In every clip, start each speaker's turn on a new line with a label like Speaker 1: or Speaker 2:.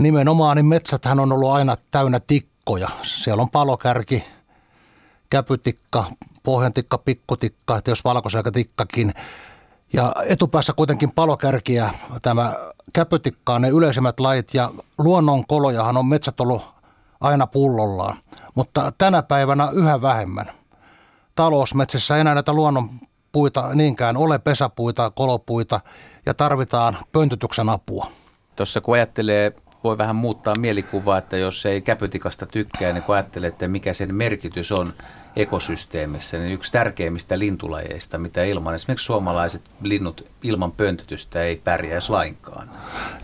Speaker 1: Nimenomaan niin metsäthän on ollut aina täynnä tikkoja. Siellä on palokärki, käpytikka, pohjantikka, pikkutikka, että jos valkoselkätikkakin. Ja etupäässä kuitenkin palokärkiä, tämä käpytikka on ne yleisimmät lait ja luonnonkolojahan on metsät ollut aina pullollaan. Mutta tänä päivänä yhä vähemmän. Talousmetsissä ei enää näitä luonnonpuita niinkään ole, pesäpuita, kolopuita ja tarvitaan pöntytyksen apua.
Speaker 2: Tuossa kun ajattelee voi vähän muuttaa mielikuvaa, että jos ei käpytikasta tykkää, niin kun ajattelee, että mikä sen merkitys on ekosysteemissä, niin yksi tärkeimmistä lintulajeista, mitä ilman, esimerkiksi suomalaiset linnut ilman pöntötystä ei pärjäisi lainkaan.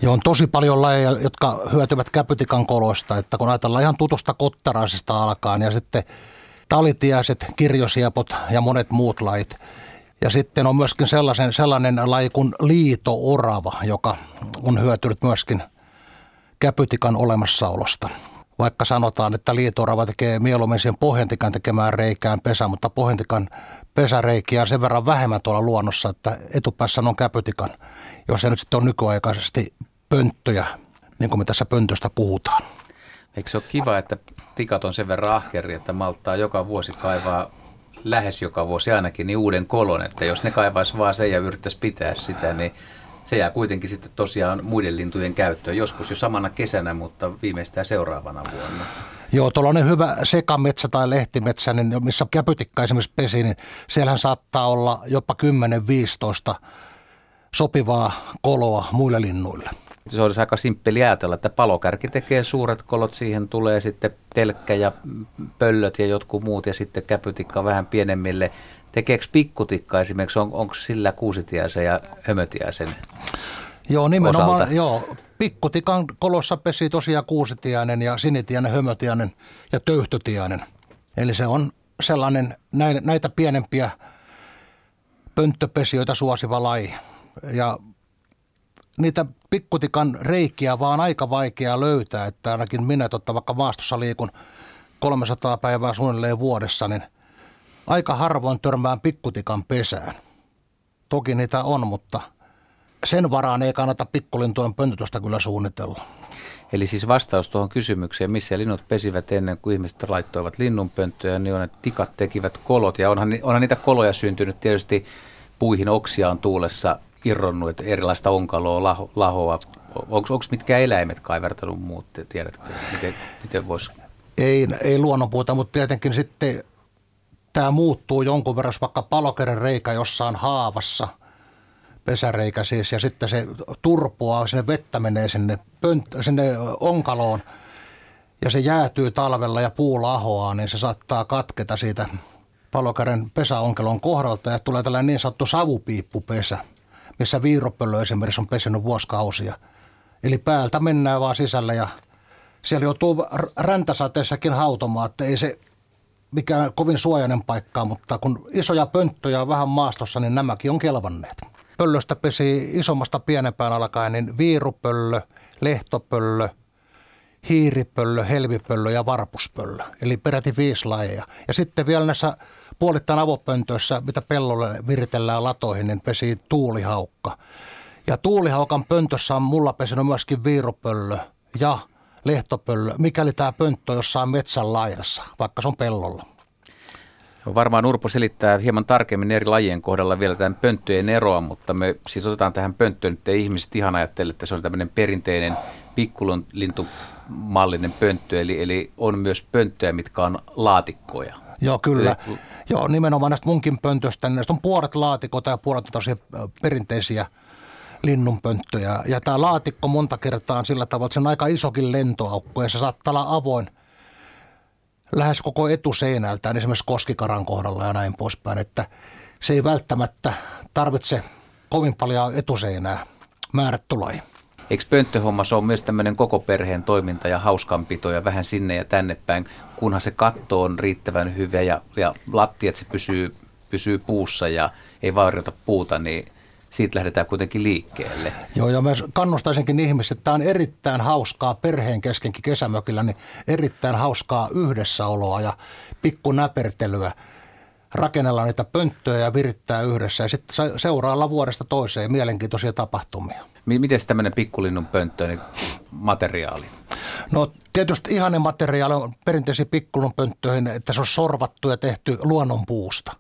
Speaker 1: Joo, on tosi paljon lajeja, jotka hyötyvät käpytikan kolosta, että kun ajatellaan ihan tutusta kottaraisesta alkaen ja sitten talitiaiset, kirjosiepot ja monet muut lait. Ja sitten on myöskin sellaisen, sellainen laji kuin liito-orava, joka on hyötynyt myöskin – käpytikan olemassaolosta. Vaikka sanotaan, että liitorava tekee mieluummin sen pohjentikan tekemään reikään pesä, mutta pohjentikan pesäreikiä on sen verran vähemmän tuolla luonnossa, että etupäässä on käpytikan, jos se nyt sitten on nykyaikaisesti pönttöjä, niin kuin me tässä pöntöstä puhutaan.
Speaker 2: Eikö se ole kiva, että tikat on sen verran ahkeri, että malttaa joka vuosi kaivaa lähes joka vuosi ainakin niin uuden kolon, että jos ne kaivaisi vaan sen ja yrittäisi pitää sitä, niin se jää kuitenkin sitten tosiaan muiden lintujen käyttöön, joskus jo samana kesänä, mutta viimeistään seuraavana vuonna.
Speaker 1: Joo, tuollainen hyvä sekametsä tai lehtimetsä, niin missä käpytikka esimerkiksi pesi, niin siellähän saattaa olla jopa 10-15 sopivaa koloa muille linnuille.
Speaker 2: Se olisi aika simppeli ajatella, että palokärki tekee suuret kolot, siihen tulee sitten telkkä ja pöllöt ja jotkut muut ja sitten käpytikka vähän pienemmille Tekeekö pikkutikka esimerkiksi, on, onko sillä kuusitiaisen ja hömötiaisen
Speaker 1: Joo, nimenomaan, osalta? joo. Pikkutikan kolossa pesi tosiaan kuusitiainen ja sinitiainen, hömötiainen ja töyhtötiainen. Eli se on sellainen näitä pienempiä pönttöpesijöitä suosiva laji. Ja niitä pikkutikan reikiä vaan aika vaikea löytää, että ainakin minä totta vaikka maastossa liikun 300 päivää suunnilleen vuodessa, niin – aika harvoin törmään pikkutikan pesään. Toki niitä on, mutta sen varaan ei kannata pikkulintujen pöntöstä kyllä suunnitella.
Speaker 2: Eli siis vastaus tuohon kysymykseen, missä linnut pesivät ennen kuin ihmiset laittoivat linnunpönttöjä, niin on, että tikat tekivät kolot. Ja onhan, onhan niitä koloja syntynyt tietysti puihin oksiaan tuulessa irronnut, että erilaista onkaloa, laho, lahoa. Onko mitkä eläimet kaivertanut muut, tiedätkö? Miten, miten voisi?
Speaker 1: Ei, ei luonnonpuuta, mutta tietenkin sitten tämä muuttuu jonkun verran, vaikka palokeren reikä jossain haavassa, pesäreikä siis, ja sitten se turpoaa, sinne vettä menee sinne, pönt- sinne onkaloon, ja se jäätyy talvella ja puu lahoaa, niin se saattaa katketa siitä palokeren pesäonkelon kohdalta ja tulee tällainen niin sanottu savupiippupesä, missä viiropöllö esimerkiksi on pesinyt vuosikausia. Eli päältä mennään vaan sisälle ja siellä joutuu räntäsateessakin hautomaan, että ei se mikään kovin suojainen paikka, mutta kun isoja pönttöjä on vähän maastossa, niin nämäkin on kelvanneet. Pöllöstä pesi isommasta pienempään alkaen niin viirupöllö, lehtopöllö, hiiripöllö, helvipöllö ja varpuspöllö. Eli peräti viisi lajeja. Ja sitten vielä näissä puolittain avopöntöissä, mitä pellolle viritellään latoihin, niin pesi tuulihaukka. Ja tuulihaukan pöntössä on mulla pesinyt myöskin viirupöllö ja lehtopöllö, mikäli tämä pönttö on jossain metsän laidassa, vaikka se on pellolla.
Speaker 2: Varmaan Urpo selittää hieman tarkemmin eri lajien kohdalla vielä tämän pönttöjen eroa, mutta me siis otetaan tähän pönttöön, että ihmiset ihan ajattele, että se on tämmöinen perinteinen pikkulintumallinen pönttö, eli, eli on myös pönttöjä, mitkä on laatikkoja.
Speaker 1: Joo, kyllä. Eli, Joo, nimenomaan näistä munkin pöntöistä, näistä on puolet laatikoita ja puolet on perinteisiä linnunpönttöjä. Ja tämä laatikko monta kertaa on sillä tavalla, että se on aika isokin lentoaukko ja se saattaa olla avoin lähes koko etuseinältään, esimerkiksi koskikaran kohdalla ja näin poispäin, että se ei välttämättä tarvitse kovin paljon etuseinää määrätty laji.
Speaker 2: Eikö pönttöhommassa ole myös tämmöinen koko perheen toiminta ja hauskanpito ja vähän sinne ja tänne päin, kunhan se katto on riittävän hyvä ja, ja lattiat se pysyy, pysyy puussa ja ei vaurioita puuta, niin siitä lähdetään kuitenkin liikkeelle.
Speaker 1: Joo, ja mä kannustaisinkin ihmisiä, että tämä on erittäin hauskaa perheen keskenkin kesämökillä, niin erittäin hauskaa yhdessäoloa ja pikku näpertelyä. Rakennella niitä pönttöjä ja virittää yhdessä ja sitten seuraalla vuodesta toiseen mielenkiintoisia tapahtumia.
Speaker 2: Miten tämmöinen pikkulinnun pönttö, niin materiaali?
Speaker 1: No tietysti ihanen materiaali on perinteisiin pikkulun pönttöihin, että se on sorvattu ja tehty luonnonpuusta.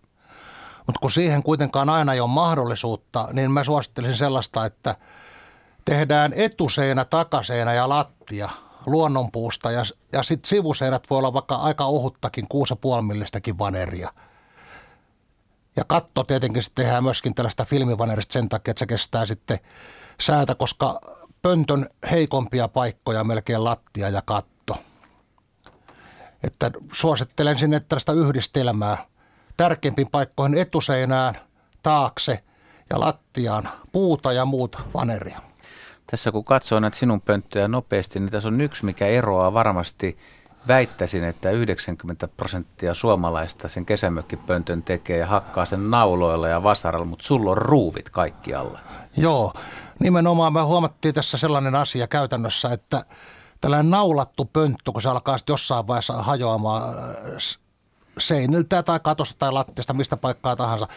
Speaker 1: Mutta kun siihen kuitenkaan aina ei ole mahdollisuutta, niin mä suosittelisin sellaista, että tehdään etuseinä, takaseinä ja lattia luonnonpuusta ja, ja sitten sivuseinät voi olla vaikka aika ohuttakin, 6,5 millistäkin vaneria. Ja katto tietenkin sitten tehdään myöskin tällaista filmivanerista sen takia, että se kestää sitten säätä, koska pöntön heikompia paikkoja melkein lattia ja katto. Että suosittelen sinne tällaista yhdistelmää tärkeimpiin paikkoihin etuseinään, taakse ja lattiaan puuta ja muut vaneria.
Speaker 2: Tässä kun katsoo näitä sinun pönttöjä nopeasti, niin tässä on yksi, mikä eroaa varmasti. Väittäisin, että 90 prosenttia suomalaista sen kesämökkipöntön tekee ja hakkaa sen nauloilla ja vasaralla, mutta sulla on ruuvit kaikki alla.
Speaker 1: Joo, nimenomaan me huomattiin tässä sellainen asia käytännössä, että tällainen naulattu pönttö, kun se alkaa sitten jossain vaiheessa hajoamaan seiniltä tai katosta tai lattiasta, mistä paikkaa tahansa.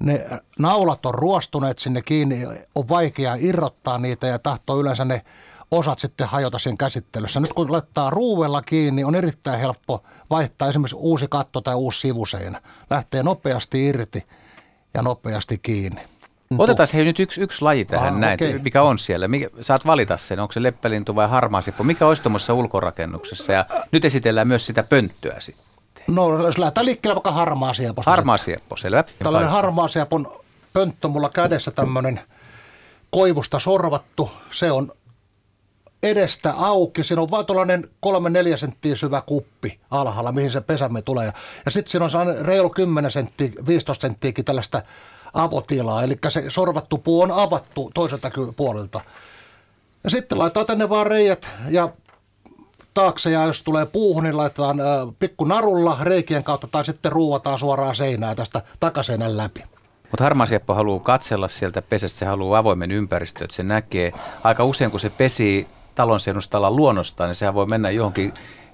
Speaker 1: Ne naulat on ruostuneet sinne kiinni, on vaikea irrottaa niitä ja tahtoo yleensä ne osat sitten hajota sen käsittelyssä. Nyt kun laittaa ruuvella kiinni, on erittäin helppo vaihtaa esimerkiksi uusi katto tai uusi sivuseinä. Lähtee nopeasti irti ja nopeasti kiinni.
Speaker 2: Otetaan hei nyt yksi, yksi laji tähän ah, näin, okay. mikä on siellä. Mikä, saat valita sen, onko se leppälintu vai harmaasippo. Mikä olisi tuommoisessa ulkorakennuksessa? Ja nyt esitellään myös sitä pönttöä sitten.
Speaker 1: No jos lähdetään liikkeelle vaikka harmaa sieppo.
Speaker 2: Harmaa sieppo, selvä.
Speaker 1: Tällainen harmaa siepon pönttö mulla kädessä tämmöinen koivusta sorvattu. Se on edestä auki. Siinä on vain tuollainen kolme neljä senttiä syvä kuppi alhaalla, mihin se pesämme tulee. Ja sitten siinä on sellainen reilu 10 senttiä, 15 senttiäkin tällaista avotilaa. Eli se sorvattu puu on avattu toiselta puolelta. Ja sitten laitetaan tänne vaan reijät ja taakse ja jos tulee puuhun, niin laitetaan äh, pikku narulla reikien kautta tai sitten ruuvataan suoraan seinää tästä takaseinän läpi.
Speaker 2: Mutta harmaa sieppo haluaa katsella sieltä pesästä, se haluaa avoimen ympäristön, että se näkee. Aika usein kun se pesi talon seinustalla luonnostaan, niin sehän voi mennä johonkin,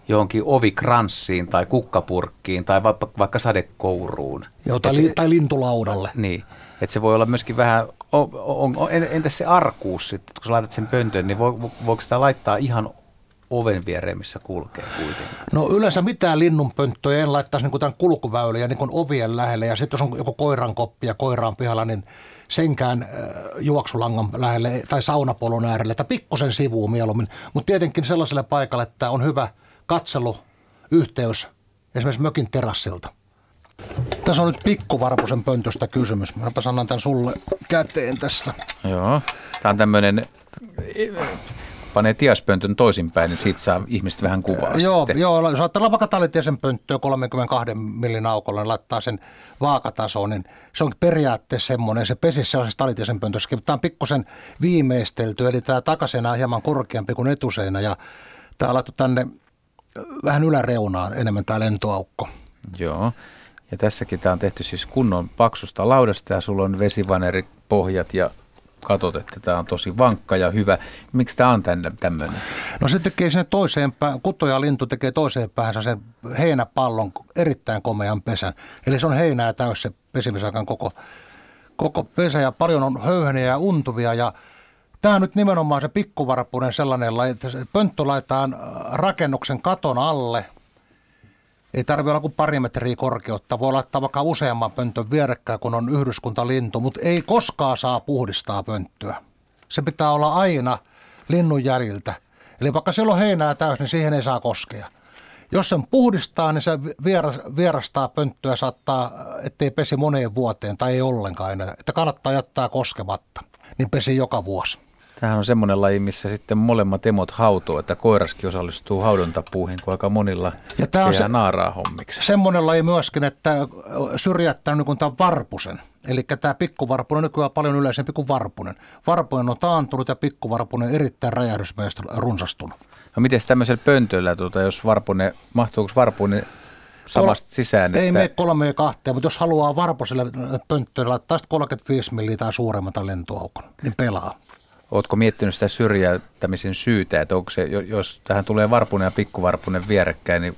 Speaker 2: johonkin ovikranssiin tai kukkapurkkiin tai vaikka, vaikka sadekouruun.
Speaker 1: Joo, tai, li, tai lintulaudalle.
Speaker 2: Niin, että se voi olla myöskin vähän, on, on, on, entäs se arkuus sitten, kun sä laitat sen pöntöön, niin vo, voiko sitä laittaa ihan oven viereen, missä kulkee kuitenkin?
Speaker 1: No yleensä mitään linnunpönttöjä en laittaisi niin tämän kulkuväyliä niin ovien lähelle. Ja sitten jos on joku koiran koppi ja koiraan pihalla, niin senkään äh, juoksulangan lähelle tai saunapolun äärelle, että pikkusen sivuun mieluummin. Mutta tietenkin sellaiselle paikalle, että on hyvä katseluyhteys esimerkiksi mökin terassilta. Tässä on nyt pikkuvarpusen pöntöstä kysymys. Mäpä sanon tämän sulle käteen tässä.
Speaker 2: Joo. Tämä on tämmöinen panee tiaspöntön toisinpäin, niin siitä saa ihmiset vähän kuvaa
Speaker 1: Joo,
Speaker 2: sitten.
Speaker 1: joo jos ajatellaan vaikka talitiesen pönttöä 32 millin aukolla, niin laittaa sen vaakatasoon, niin se on periaatteessa semmoinen, se pesi sellaisessa talitiesen pöntössä. Tämä on pikkusen viimeistelty, eli tämä takasena on hieman korkeampi kuin etuseena ja tämä on laittu tänne vähän yläreunaan enemmän tämä lentoaukko.
Speaker 2: Joo. Ja tässäkin tämä on tehty siis kunnon paksusta laudasta ja sulla on vesivaneripohjat ja katsot, että tämä on tosi vankka ja hyvä. Miksi tämä on tämmöinen?
Speaker 1: No se tekee sinne toiseen päähän, kutto ja lintu tekee toiseen päähän sen heinäpallon erittäin komean pesän. Eli se on heinää täys se pesimisaikaan koko, koko pesä ja paljon on höyheniä ja untuvia ja Tämä on nyt nimenomaan se pikkuvarpunen sellainen, että pönttö laitetaan rakennuksen katon alle – ei tarvitse olla kuin pari metriä korkeutta. Voi laittaa vaikka useamman pöntön vierekkäin, kun on yhdyskuntalintu, mutta ei koskaan saa puhdistaa pönttöä. Se pitää olla aina linnun jäljiltä. Eli vaikka siellä on heinää täysin, niin siihen ei saa koskea. Jos sen puhdistaa, niin se vierastaa pönttöä saattaa, ettei pesi moneen vuoteen tai ei ollenkaan enää. Että kannattaa jättää koskematta. Niin pesi joka vuosi.
Speaker 2: Tämähän on semmoinen laji, missä sitten molemmat emot hautuu, että koiraskin osallistuu haudontapuuhin, kun aika monilla ja tämä on se, naaraa hommiksi.
Speaker 1: Semmoinen laji myöskin, että syrjättänyt niin tämän varpusen. Eli tämä pikkuvarpunen on nykyään paljon yleisempi kuin varpunen. Varpunen on taantunut ja pikkuvarpunen erittäin räjähdysmäisesti runsastunut.
Speaker 2: No miten tämmöisellä pöntöllä, tuota, jos varpunen, mahtuuko varpunen samasta sisään?
Speaker 1: Ei että... mene kolme ja kahteen, mutta jos haluaa varpuselle pönttöön laittaa 35 milliä tai suuremmalta lentoaukon, niin pelaa.
Speaker 2: Oletko miettinyt sitä syrjäyttämisen syytä, että onko se, jos tähän tulee varpunen ja pikkuvarpunen vierekkäin, niin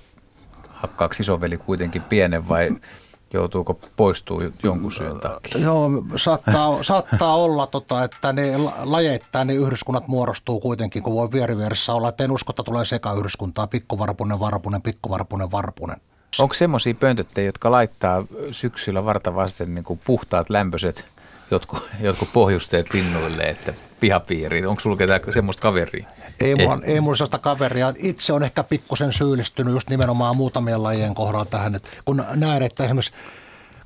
Speaker 2: hakkaako isoveli kuitenkin pienen vai joutuuko poistuu jonkun syyn takia?
Speaker 1: Joo, saattaa, saattaa olla, tota, että ne lajeittain ne yhdyskunnat muodostuu kuitenkin, kun voi vierivieressä olla. Että en usko, että tulee sekayhdyskuntaa, pikkuvarpunen, varpunen, pikkuvarpunen, varpunen.
Speaker 2: Onko semmoisia pöntöttejä, jotka laittaa syksyllä varta vasten niin kuin puhtaat lämpöiset jotkut, jotkut pohjusteet linnuille, että pihapiiriin? Onko sulla ketään semmoista kaveria?
Speaker 1: Ei mulla, eh. ei mulla sellaista kaveria. Itse on ehkä pikkusen syyllistynyt just nimenomaan muutamien lajien kohdalla tähän, että kun näen, että esimerkiksi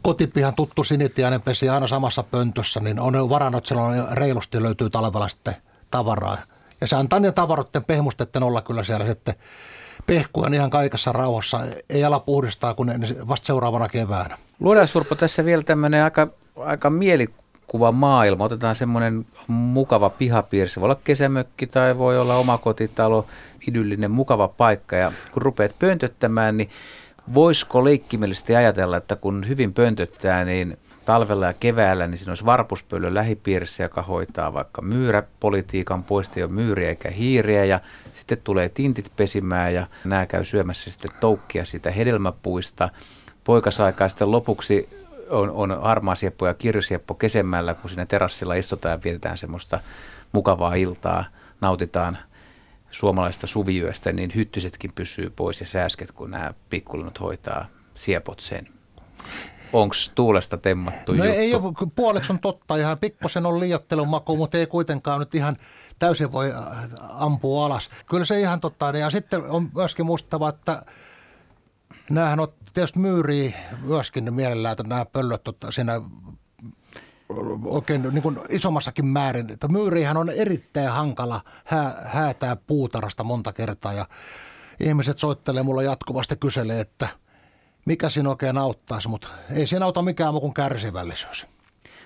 Speaker 1: kotipihan tuttu sinitiainen pesi aina samassa pöntössä, niin on varannut, että silloin reilusti löytyy talvella sitten tavaraa. Ja se antaa niiden tavaroiden pehmusteiden olla kyllä siellä sitten pehkuja ihan kaikessa rauhassa. Ei ala puhdistaa kuin vasta seuraavana keväänä.
Speaker 2: Luodaan Surpo tässä vielä tämmöinen aika, aika mielikuva maailma. Otetaan semmoinen mukava pihapiiri. Se voi olla kesämökki tai voi olla omakotitalo, idyllinen mukava paikka. Ja kun rupeat pöntöttämään, niin voisiko leikkimellisesti ajatella, että kun hyvin pöntöttää, niin talvella ja keväällä, niin siinä olisi varpuspöllö lähipiirissä, joka hoitaa vaikka myyräpolitiikan, poista jo myyriä eikä hiiriä, ja sitten tulee tintit pesimään, ja nämä käy syömässä sitten toukkia siitä hedelmäpuista. Poikasaikaa sitten lopuksi on, on harmaasieppo ja kirjosieppo kesemmällä, kun siinä terassilla istutaan ja vietetään semmoista mukavaa iltaa, nautitaan suomalaista suviyöstä, niin hyttysetkin pysyy pois ja sääsket, kun nämä pikkulinnut hoitaa siepot sen. Onko tuulesta temmattu
Speaker 1: no
Speaker 2: juttu?
Speaker 1: ei ole, puoleksi on totta. Ihan pikkusen on liiottelun maku, mutta ei kuitenkaan nyt ihan täysin voi ampua alas. Kyllä se ihan totta. Ja sitten on myöskin muistava, että näähän on tietysti myyriä myöskin mielellään, että nämä pöllöt tota, siinä oikein niin kuin isommassakin määrin. Että myyrihän on erittäin hankala hää, häätää puutarasta monta kertaa ja ihmiset soittelee mulla jatkuvasti kyselee, että mikä siinä oikein auttaisi, mutta ei siinä auta mikään muu kuin kärsivällisyys.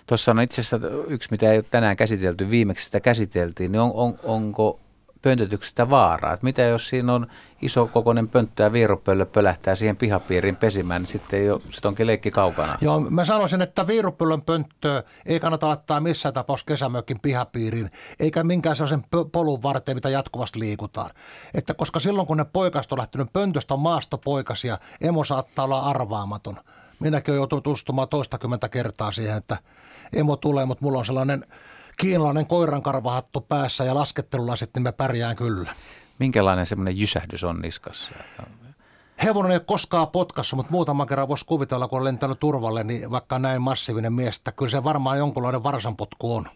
Speaker 2: Tuossa on itse asiassa yksi, mitä ei ole tänään käsitelty, viimeksi sitä käsiteltiin, niin on, on, onko pöntötyksestä vaaraa. Että mitä jos siinä on iso kokoinen pönttö ja viirupöllö pölähtää siihen pihapiiriin pesimään, niin sitten ole, sit onkin leikki kaukana.
Speaker 1: Joo, mä sanoisin, että viirupöllön pönttöä ei kannata laittaa missään tapauksessa kesämökin pihapiiriin, eikä minkään sellaisen polun varten, mitä jatkuvasti liikutaan. Että koska silloin, kun ne poikasta on lähtenyt pöntöstä maastopoikasia, emo saattaa olla arvaamaton. Minäkin olen joutunut tutustumaan toistakymmentä kertaa siihen, että emo tulee, mutta mulla on sellainen – kiinalainen koirankarvahattu päässä ja laskettelulasit, niin mä pärjään kyllä.
Speaker 2: Minkälainen semmoinen jysähdys on niskassa?
Speaker 1: Hevonen ei ole koskaan potkassa, mutta muutaman kerran voisi kuvitella, kun on lentänyt turvalle, niin vaikka näin massiivinen mies, että kyllä se varmaan jonkunlainen varsanpotku on.